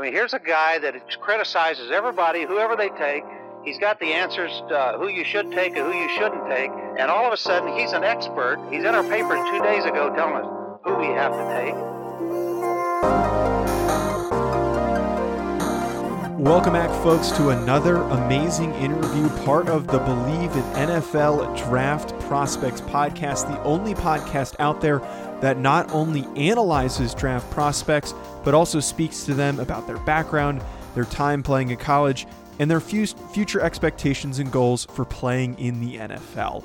I mean, here's a guy that criticizes everybody, whoever they take. He's got the answers uh, who you should take and who you shouldn't take. And all of a sudden, he's an expert. He's in our paper two days ago telling us who we have to take. Welcome back, folks, to another amazing interview, part of the Believe in NFL Draft Prospects podcast, the only podcast out there that not only analyzes draft prospects, but also speaks to them about their background, their time playing in college, and their future expectations and goals for playing in the NFL.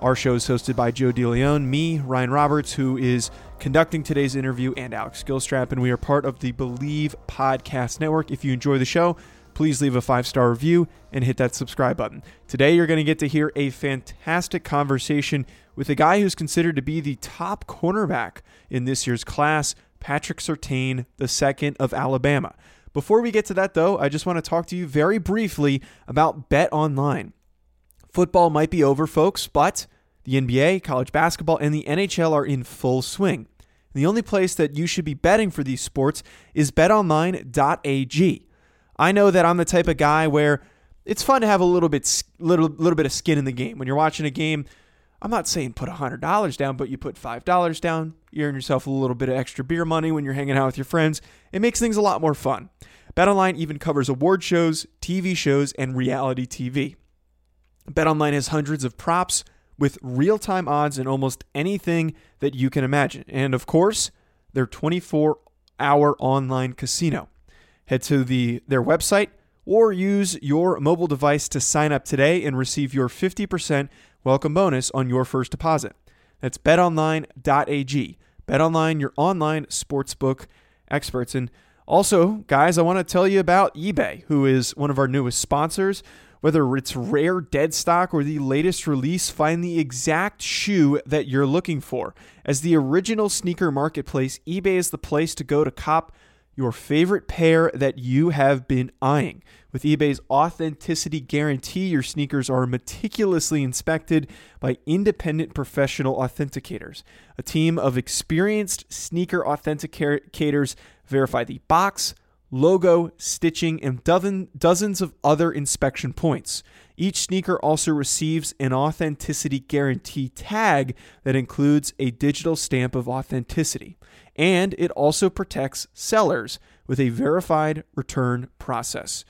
Our show is hosted by Joe DeLeon, me, Ryan Roberts, who is conducting today's interview, and Alex Gilstrap, and we are part of the Believe Podcast Network. If you enjoy the show, please leave a five star review and hit that subscribe button. Today, you're going to get to hear a fantastic conversation with a guy who's considered to be the top cornerback in this year's class, Patrick the second of Alabama. Before we get to that, though, I just want to talk to you very briefly about Bet Online. Football might be over, folks, but the NBA, college basketball, and the NHL are in full swing. The only place that you should be betting for these sports is betonline.ag. I know that I'm the type of guy where it's fun to have a little bit little little bit of skin in the game. When you're watching a game, I'm not saying put $100 down, but you put $5 down, you earn yourself a little bit of extra beer money when you're hanging out with your friends. It makes things a lot more fun. BetOnline even covers award shows, TV shows, and reality TV. BetOnline has hundreds of props with real time odds in almost anything that you can imagine. And of course, their 24 hour online casino. Head to the, their website or use your mobile device to sign up today and receive your 50% welcome bonus on your first deposit. That's betonline.ag. BetOnline, your online sportsbook experts. And also, guys, I want to tell you about eBay, who is one of our newest sponsors. Whether it's rare dead stock or the latest release, find the exact shoe that you're looking for. As the original sneaker marketplace, eBay is the place to go to cop your favorite pair that you have been eyeing. With eBay's authenticity guarantee, your sneakers are meticulously inspected by independent professional authenticators. A team of experienced sneaker authenticators verify the box, logo, stitching, and dozens of other inspection points. Each sneaker also receives an authenticity guarantee tag that includes a digital stamp of authenticity. And it also protects sellers with a verified return process.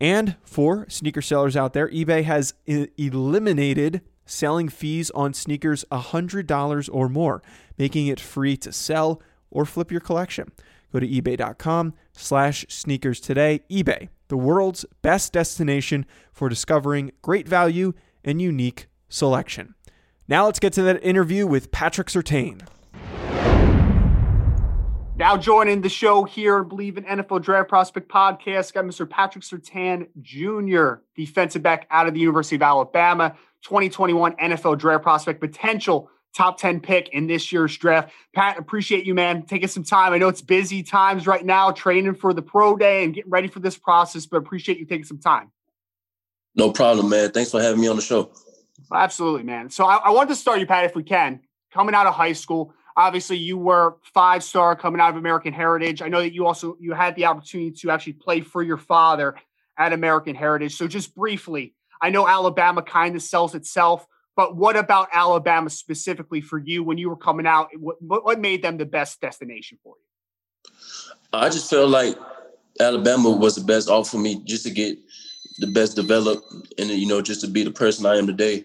And for sneaker sellers out there, eBay has eliminated selling fees on sneakers $100 or more, making it free to sell or flip your collection. Go to ebay.com slash sneakers today. eBay, the world's best destination for discovering great value and unique selection. Now let's get to that interview with Patrick Surtain. Now joining the show here, and Believe in NFL Draft Prospect podcast, got Mr. Patrick Surtain Jr., defensive back out of the University of Alabama, 2021 NFL Draft Prospect, potential top 10 pick in this year's draft. Pat, appreciate you, man, taking some time. I know it's busy times right now, training for the pro day and getting ready for this process, but appreciate you taking some time. No problem, man. Thanks for having me on the show. Absolutely, man. So I, I wanted to start you, Pat, if we can. Coming out of high school, obviously you were five star coming out of American Heritage. I know that you also you had the opportunity to actually play for your father at American Heritage. So just briefly, I know Alabama kind of sells itself but what about Alabama specifically for you when you were coming out? What, what made them the best destination for you? I just felt like Alabama was the best offer for me just to get the best developed and, you know, just to be the person I am today.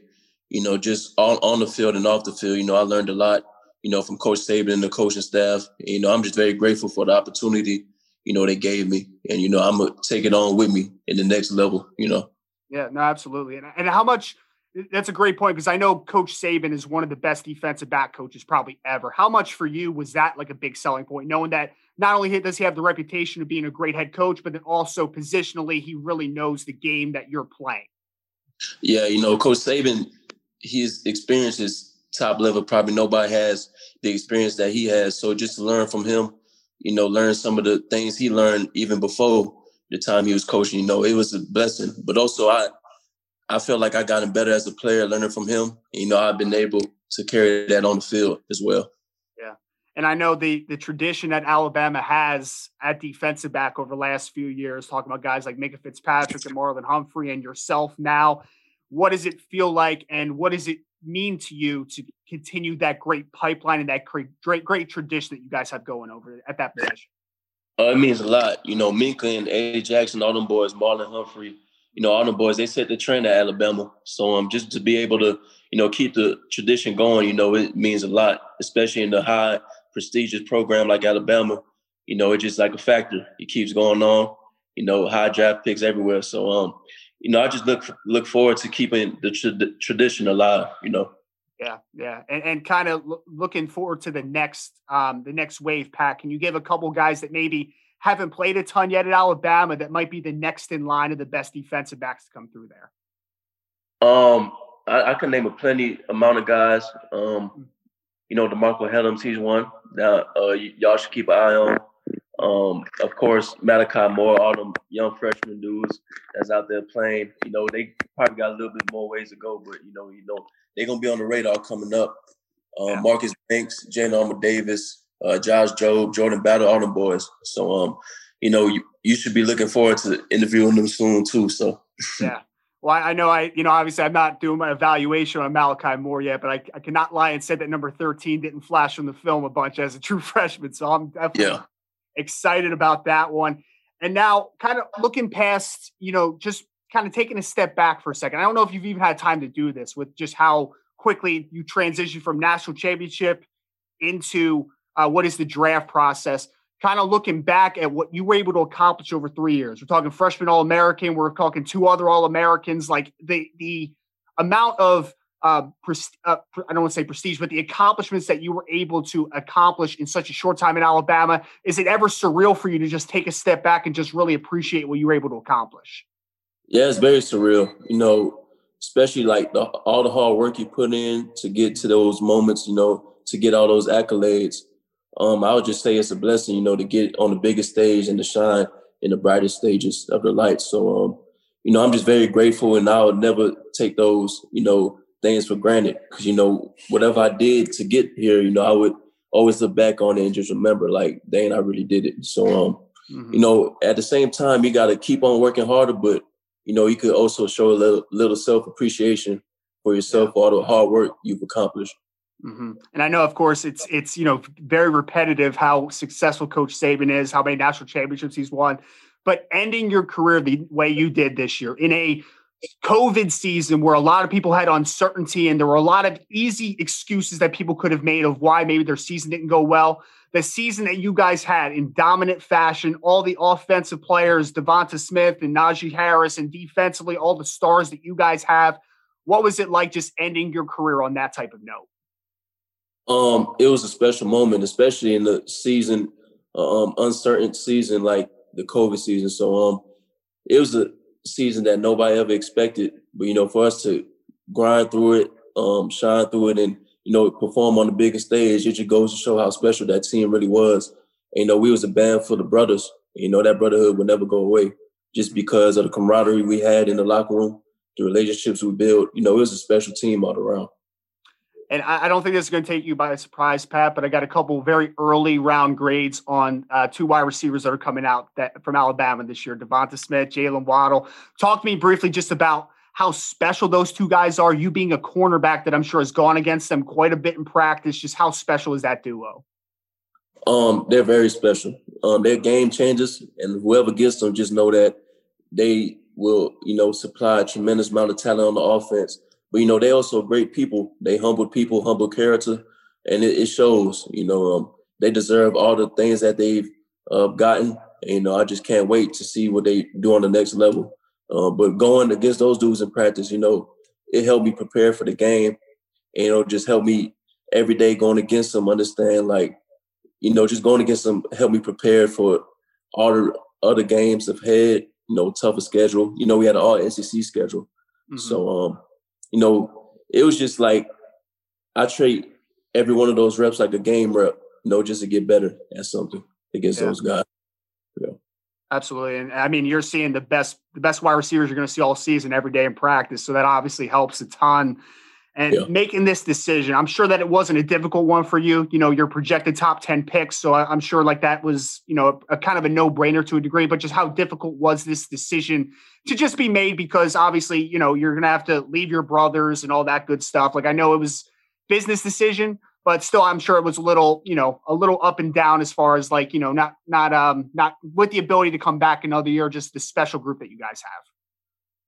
You know, just on, on the field and off the field, you know, I learned a lot, you know, from Coach Saban and the coaching staff. You know, I'm just very grateful for the opportunity, you know, they gave me. And, you know, I'm going to take it on with me in the next level, you know. Yeah, no, absolutely. And, and how much – that's a great point because I know Coach Saban is one of the best defensive back coaches probably ever. How much for you was that like a big selling point, knowing that not only does he have the reputation of being a great head coach, but then also positionally, he really knows the game that you're playing. Yeah, you know, Coach Saban, his experience is top level. Probably nobody has the experience that he has. So just to learn from him, you know, learn some of the things he learned even before the time he was coaching. You know, it was a blessing. But also, I I feel like I gotten better as a player, learning from him. You know, I've been able to carry that on the field as well. Yeah, and I know the the tradition that Alabama has at defensive back over the last few years, talking about guys like Minkah Fitzpatrick and Marlon Humphrey, and yourself now. What does it feel like, and what does it mean to you to continue that great pipeline and that great great, great tradition that you guys have going over at that position? Uh, it means a lot. You know, Minkah and Eddie Jackson, all them boys, Marlon Humphrey, you know, all them boys, they set the trend at Alabama. So um, just to be able to, you know, keep the tradition going, you know, it means a lot, especially in the high prestigious program like Alabama. You know, it's just like a factor. It keeps going on. You know, high draft picks everywhere. So um, you know, I just look look forward to keeping the, tra- tradition alive. You know. Yeah, yeah, and, and kind of lo- looking forward to the next um, the next wave. pack. can you give a couple guys that maybe haven't played a ton yet at Alabama that might be the next in line of the best defensive backs to come through there? Um, I, I can name a plenty amount of guys. Um, hmm. you know, DeMarcco Hellams, he's one that uh, y- y'all should keep an eye on. Um, of course, Malachi Moore, all them young freshman dudes that's out there playing. You know, they probably got a little bit more ways to go, but you know, you know, they're gonna be on the radar coming up. Um. Marcus Banks, Jalyn Armour Davis, uh, Josh Jobe, Jordan Battle, all them boys. So, um, you know, you, you should be looking forward to interviewing them soon too. So, yeah. Well, I know I, you know, obviously I'm not doing my evaluation on Malachi Moore yet, but I, I cannot lie and say that number 13 didn't flash on the film a bunch as a true freshman. So I'm definitely yeah excited about that one. And now, kind of looking past, you know, just kind of taking a step back for a second. I don't know if you've even had time to do this with just how quickly you transition from national championship into uh, what is the draft process. Kind of looking back at what you were able to accomplish over three years. We're talking freshman All American. We're talking two other All Americans. Like the the amount of uh, uh, I don't want to say prestige, but the accomplishments that you were able to accomplish in such a short time in Alabama. Is it ever surreal for you to just take a step back and just really appreciate what you were able to accomplish? Yeah, it's very surreal. You know, especially like the, all the hard work you put in to get to those moments. You know, to get all those accolades. Um, I would just say it's a blessing. You know, to get on the biggest stage and to shine in the brightest stages of the light. So, um, you know, I'm just very grateful, and I'll never take those. You know things for granted because you know whatever I did to get here, you know, I would always look back on it and just remember, like, dang, I really did it. So, um, mm-hmm. you know, at the same time, you got to keep on working harder, but you know, you could also show a little, little self appreciation for yourself for all the hard work you've accomplished. Mm-hmm. And I know, of course, it's it's you know very repetitive how successful Coach Saban is, how many national championships he's won, but ending your career the way you did this year in a COVID season where a lot of people had uncertainty and there were a lot of easy excuses that people could have made of why maybe their season didn't go well. The season that you guys had in dominant fashion, all the offensive players, Devonta Smith and Najee Harris, and defensively, all the stars that you guys have. What was it like just ending your career on that type of note? Um, it was a special moment, especially in the season, uh, um, uncertain season like the COVID season. So, um, it was a season that nobody ever expected. But you know, for us to grind through it, um, shine through it, and you know, perform on the biggest stage, it just goes to show how special that team really was. And, you know, we was a band for the brothers. You know, that brotherhood would never go away just because of the camaraderie we had in the locker room, the relationships we built. You know, it was a special team all around and I, don't think this is going to take you by surprise, Pat, but I got a couple very early round grades on uh, two wide receivers that are coming out that from Alabama this year: Devonta Smith, Jaylen Waddle. Talk to me briefly just about how special those two guys are. You being a cornerback that I'm sure has gone against them quite a bit in practice. Just how special is that duo? Um, they're very special. Um, they're game changers, and whoever gets them, just know that they will, you know, supply a tremendous amount of talent on the offense but you know, they also great people. They humble people, humble character, and it, it shows. You know, um, they deserve all the things that they've uh, gotten. And, you know, I just can't wait to see what they do on the next level. Uh, but going against those dudes in practice, you know, it helped me prepare for the game. And, you know, just help me every day going against them understand like you know, just going against them helped me prepare for all the other games I've had, you know, tougher schedule. You know, we had an all SEC schedule. Mm-hmm. So um, you know, it was just like I treat every one of those reps like a game rep, you know, just to get better at something against yeah. those guys. Yeah. Absolutely. And I mean, you're seeing the best the best wide receivers you're going to see all season every day in practice. So that obviously helps a ton and yeah. making this decision. I'm sure that it wasn't a difficult one for you. You know, you're projected top 10 picks. So I'm sure like that was, you know, a, a kind of a no brainer to a degree, but just how difficult was this decision to just be made? Because obviously, you know, you're going to have to leave your brothers and all that good stuff. Like I know it was business decision, but still I'm sure it was a little, you know, a little up and down as far as like, you know, not, not, um, not with the ability to come back another year, just the special group that you guys have.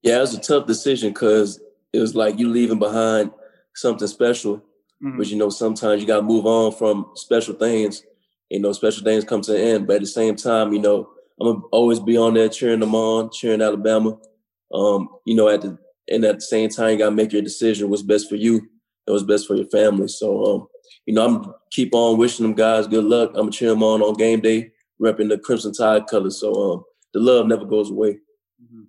Yeah, it was a tough decision because it was like you leaving behind something special. Mm-hmm. But you know, sometimes you gotta move on from special things. You know, special things come to an end. But at the same time, you know, I'm gonna always be on there cheering them on, cheering Alabama. Um, you know, at the and at the same time, you gotta make your decision what's best for you and what's best for your family. So, um, you know, I'm keep on wishing them guys good luck. I'm gonna cheer them on on game day, repping the Crimson Tide colors. So, um, the love never goes away. Mm-hmm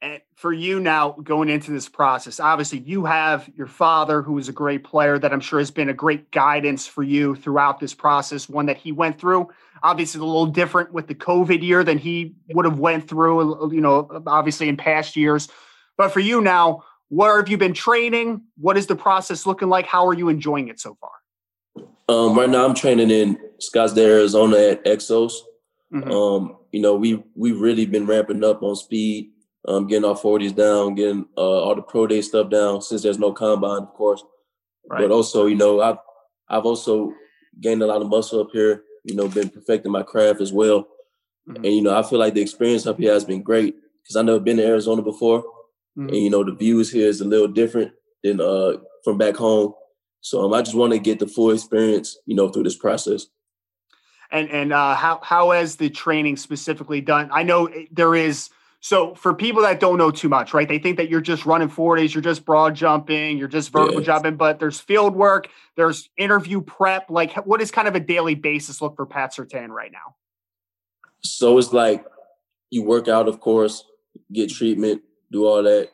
and for you now going into this process obviously you have your father who is a great player that i'm sure has been a great guidance for you throughout this process one that he went through. Obviously a little different with the covid year than he would have went through you know obviously in past years. But for you now where have you been training? What is the process looking like? How are you enjoying it so far? Um, right now i'm training in scottsdale arizona at exos. Mm-hmm. um, you know we we've really been ramping up on speed um, getting our 40s down, getting uh, all the pro day stuff down since there's no combine, of course. Right. But also, you know, I've I've also gained a lot of muscle up here. You know, been perfecting my craft as well. Mm-hmm. And you know, I feel like the experience up here has been great because I've never been to Arizona before, mm-hmm. and you know, the views here is a little different than uh, from back home. So um, I just want to get the full experience, you know, through this process. And and uh, how how has the training specifically done? I know there is so for people that don't know too much, right? They think that you're just running 40s, you're just broad jumping, you're just vertical jumping, but there's field work, there's interview prep. Like what is kind of a daily basis look for Pat Surtain right now? So it's like you work out, of course, get treatment, do all that.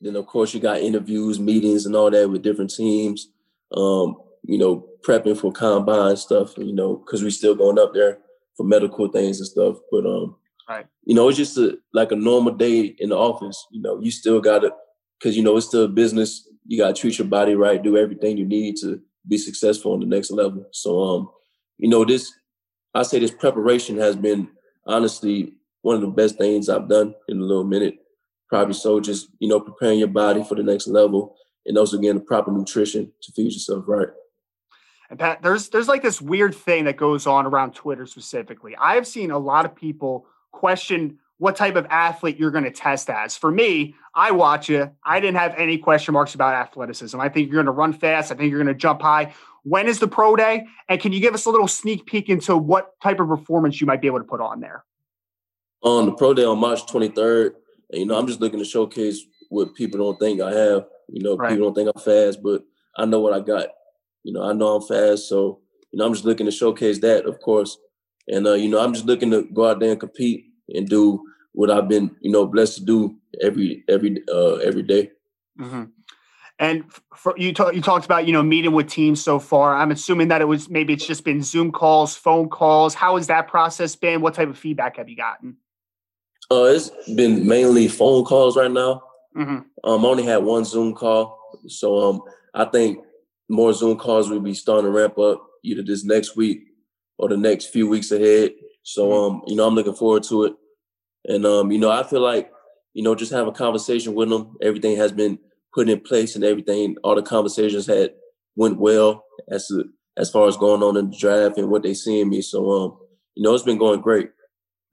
Then of course you got interviews, meetings, and all that with different teams. Um, you know, prepping for combine stuff, you know, because we still going up there for medical things and stuff. But um, Right. You know, it's just a, like a normal day in the office. You know, you still got to, because, you know, it's still a business. You got to treat your body right, do everything you need to be successful on the next level. So, um, you know, this, I say this preparation has been honestly one of the best things I've done in a little minute. Probably so, just, you know, preparing your body for the next level and also getting the proper nutrition to feed yourself right. And Pat, there's there's like this weird thing that goes on around Twitter specifically. I've seen a lot of people question what type of athlete you're going to test as. For me, I watch you. I didn't have any question marks about athleticism. I think you're going to run fast. I think you're going to jump high. When is the pro day? And can you give us a little sneak peek into what type of performance you might be able to put on there? On the pro day on March 23rd, you know, I'm just looking to showcase what people don't think I have. You know, right. people don't think I'm fast, but I know what I got. You know, I know I'm fast, so you know, I'm just looking to showcase that, of course. And uh, you know, I'm just looking to go out there and compete and do what I've been, you know, blessed to do every every uh, every day. Mm-hmm. And for, you talk, you talked about you know meeting with teams so far. I'm assuming that it was maybe it's just been Zoom calls, phone calls. How has that process been? What type of feedback have you gotten? Uh, it's been mainly phone calls right now. Mm-hmm. Um, I only had one Zoom call, so um, I think more Zoom calls will be starting to ramp up either this next week or the next few weeks ahead. So mm-hmm. um, you know, I'm looking forward to it. And um, you know, I feel like, you know, just have a conversation with them. Everything has been put in place and everything, all the conversations had went well as to, as far as going on in the draft and what they see in me. So um, you know, it's been going great.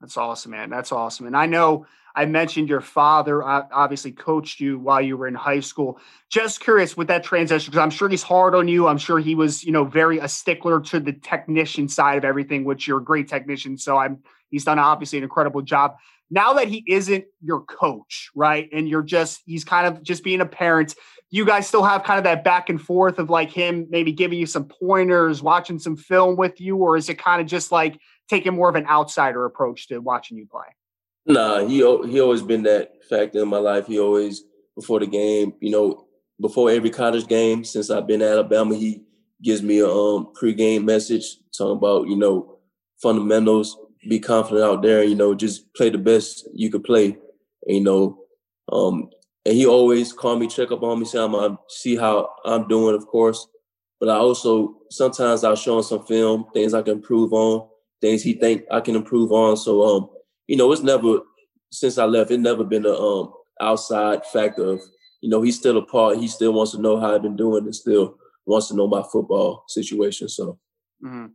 That's awesome, man. That's awesome. And I know I mentioned your father obviously coached you while you were in high school. Just curious with that transition, because I'm sure he's hard on you. I'm sure he was, you know, very a stickler to the technician side of everything, which you're a great technician. So I'm, He's done obviously an incredible job. Now that he isn't your coach, right? And you're just, he's kind of just being a parent. You guys still have kind of that back and forth of like him maybe giving you some pointers, watching some film with you, or is it kind of just like taking more of an outsider approach to watching you play? Nah, he he always been that factor in my life. He always before the game, you know, before every college game since I've been at Alabama, he gives me a um, pregame message talking about you know fundamentals, be confident out there, you know, just play the best you could play, you know, um, and he always call me, check up on me, see how I'm, see how I'm doing, of course. But I also sometimes I'll show him some film, things I can improve on, things he think I can improve on. So um, you know, it's never since I left, it never been a um outside factor of, you know, he's still a part. He still wants to know how I've been doing and still wants to know my football situation. So mm-hmm.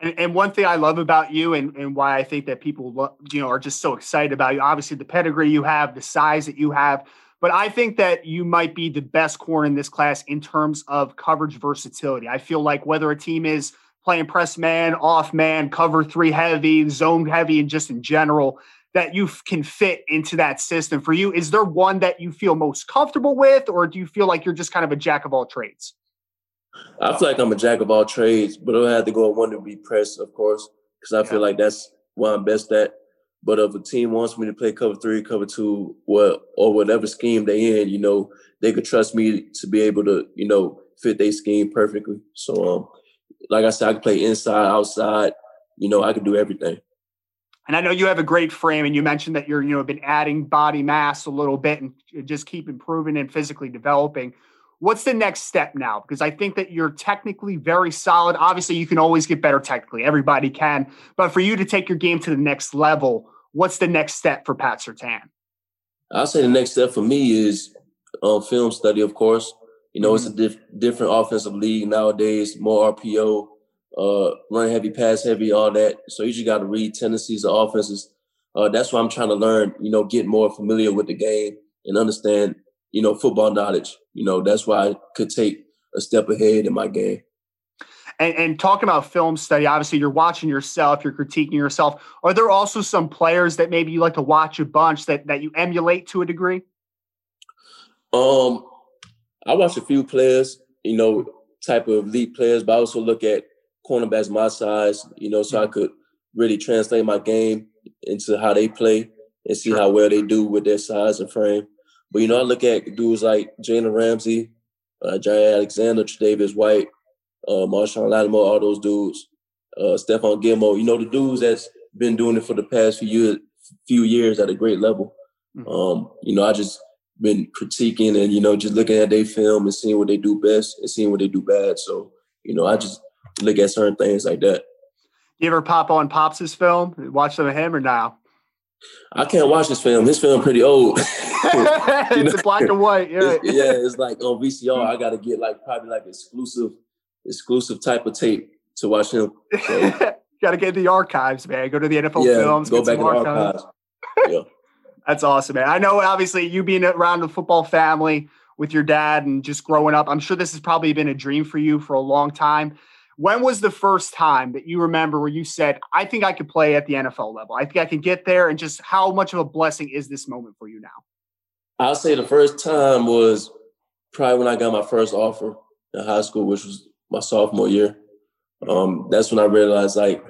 And, and, one thing I love about you and, and why I think that people, you know, are just so excited about you, obviously the pedigree you have, the size that you have, but I think that you might be the best corner in this class in terms of coverage versatility. I feel like whether a team is playing press man, off man, cover three heavy, zone heavy, and just in general, that you can fit into that system for you? Is there one that you feel most comfortable with, or do you feel like you're just kind of a jack of all trades? I feel like I'm a jack of all trades, but I have to go one to be press, of course, because I feel like that's what I'm best at. But if a team wants me to play cover three, cover two, what or whatever scheme they in, you know, they could trust me to be able to, you know, fit their scheme perfectly. So, um, like I said, I can play inside, outside. You know, I can do everything. And I know you have a great frame, and you mentioned that you're, you know, been adding body mass a little bit and just keep improving and physically developing. What's the next step now? Because I think that you're technically very solid. Obviously, you can always get better technically. Everybody can. But for you to take your game to the next level, what's the next step for Pat Surtain? I'll say the next step for me is um, film study, of course. You know, it's a mm-hmm. diff- different offensive league nowadays, more RPO, uh, run heavy, pass heavy, all that. So you just got to read tendencies of offenses. Uh, that's why I'm trying to learn, you know, get more familiar with the game and understand, you know, football knowledge. You know, that's why I could take a step ahead in my game. And, and, talking about film study, obviously you're watching yourself, you're critiquing yourself. Are there also some players that maybe you like to watch a bunch that that you emulate to a degree? Um, I watch a few players, you know, type of elite players, but I also look at cornerbacks my size, you know, so I mm-hmm. could really translate my game into how they play and see how well they do with their size and frame. But you know, I look at dudes like Jalen Ramsey, uh, Jaire Alexander, Davis White, uh, Marshon Lattimore, all those dudes, uh, Stephon Gilmore. You know, the dudes that's been doing it for the past few years, few years at a great level. Mm-hmm. Um, you know, I just been critiquing and you know just looking at their film and seeing what they do best and seeing what they do bad. So you know, I just look at certain things like that. You ever pop on Pops' film? Watch some of him or now? I can't watch his film. His film pretty old. it's know? black and white. Yeah, it's, yeah, it's like on VCR. I got to get like probably like exclusive, exclusive type of tape to watch him. So. got to get the archives, man. Go to the NFL yeah, films. Go back in the archives. yeah. That's awesome, man. I know, obviously, you being around the football family with your dad and just growing up, I'm sure this has probably been a dream for you for a long time. When was the first time that you remember where you said, I think I could play at the NFL level? I think I can get there. And just how much of a blessing is this moment for you now? I'll say the first time was probably when I got my first offer in high school, which was my sophomore year. Um, that's when I realized like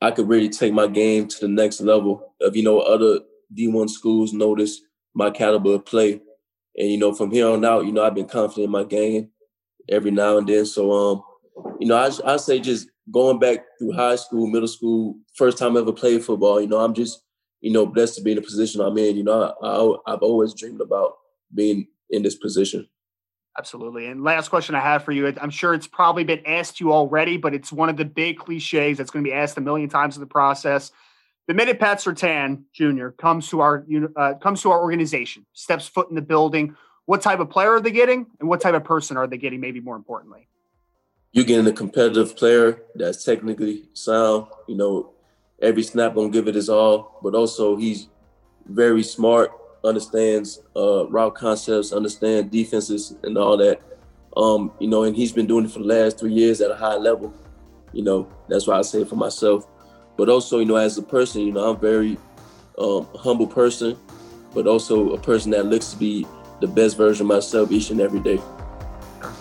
I could really take my game to the next level of, you know, other D1 schools notice my caliber of play. And, you know, from here on out, you know, I've been confident in my game every now and then. So, um, you know, I, I say just going back through high school, middle school, first time I ever played football, you know, I'm just, you know, blessed to be in the position I'm in. You know, I, I, I've always dreamed about being in this position. Absolutely. And last question I have for you, I'm sure it's probably been asked you already, but it's one of the big cliches that's going to be asked a million times in the process the minute Pat Surtain Jr. comes to our uh, comes to our organization, steps foot in the building, what type of player are they getting, and what type of person are they getting? Maybe more importantly, you're getting a competitive player that's technically sound. You know, every snap gonna give it his all, but also he's very smart, understands uh, route concepts, understands defenses, and all that. Um, you know, and he's been doing it for the last three years at a high level. You know, that's why I say for myself but also, you know, as a person, you know, I'm very um, humble person, but also a person that looks to be the best version of myself each and every day.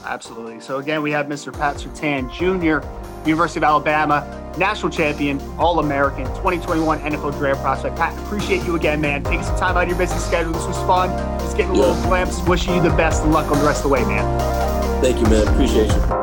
Absolutely. So again, we have Mr. Pat Surtain Jr., University of Alabama, national champion, All-American, 2021 NFL draft prospect. Pat, appreciate you again, man. Taking some time out of your busy schedule. This was fun. Just getting a yeah. little glimpse. Wishing you the best of luck on the rest of the way, man. Thank you, man. Appreciate you.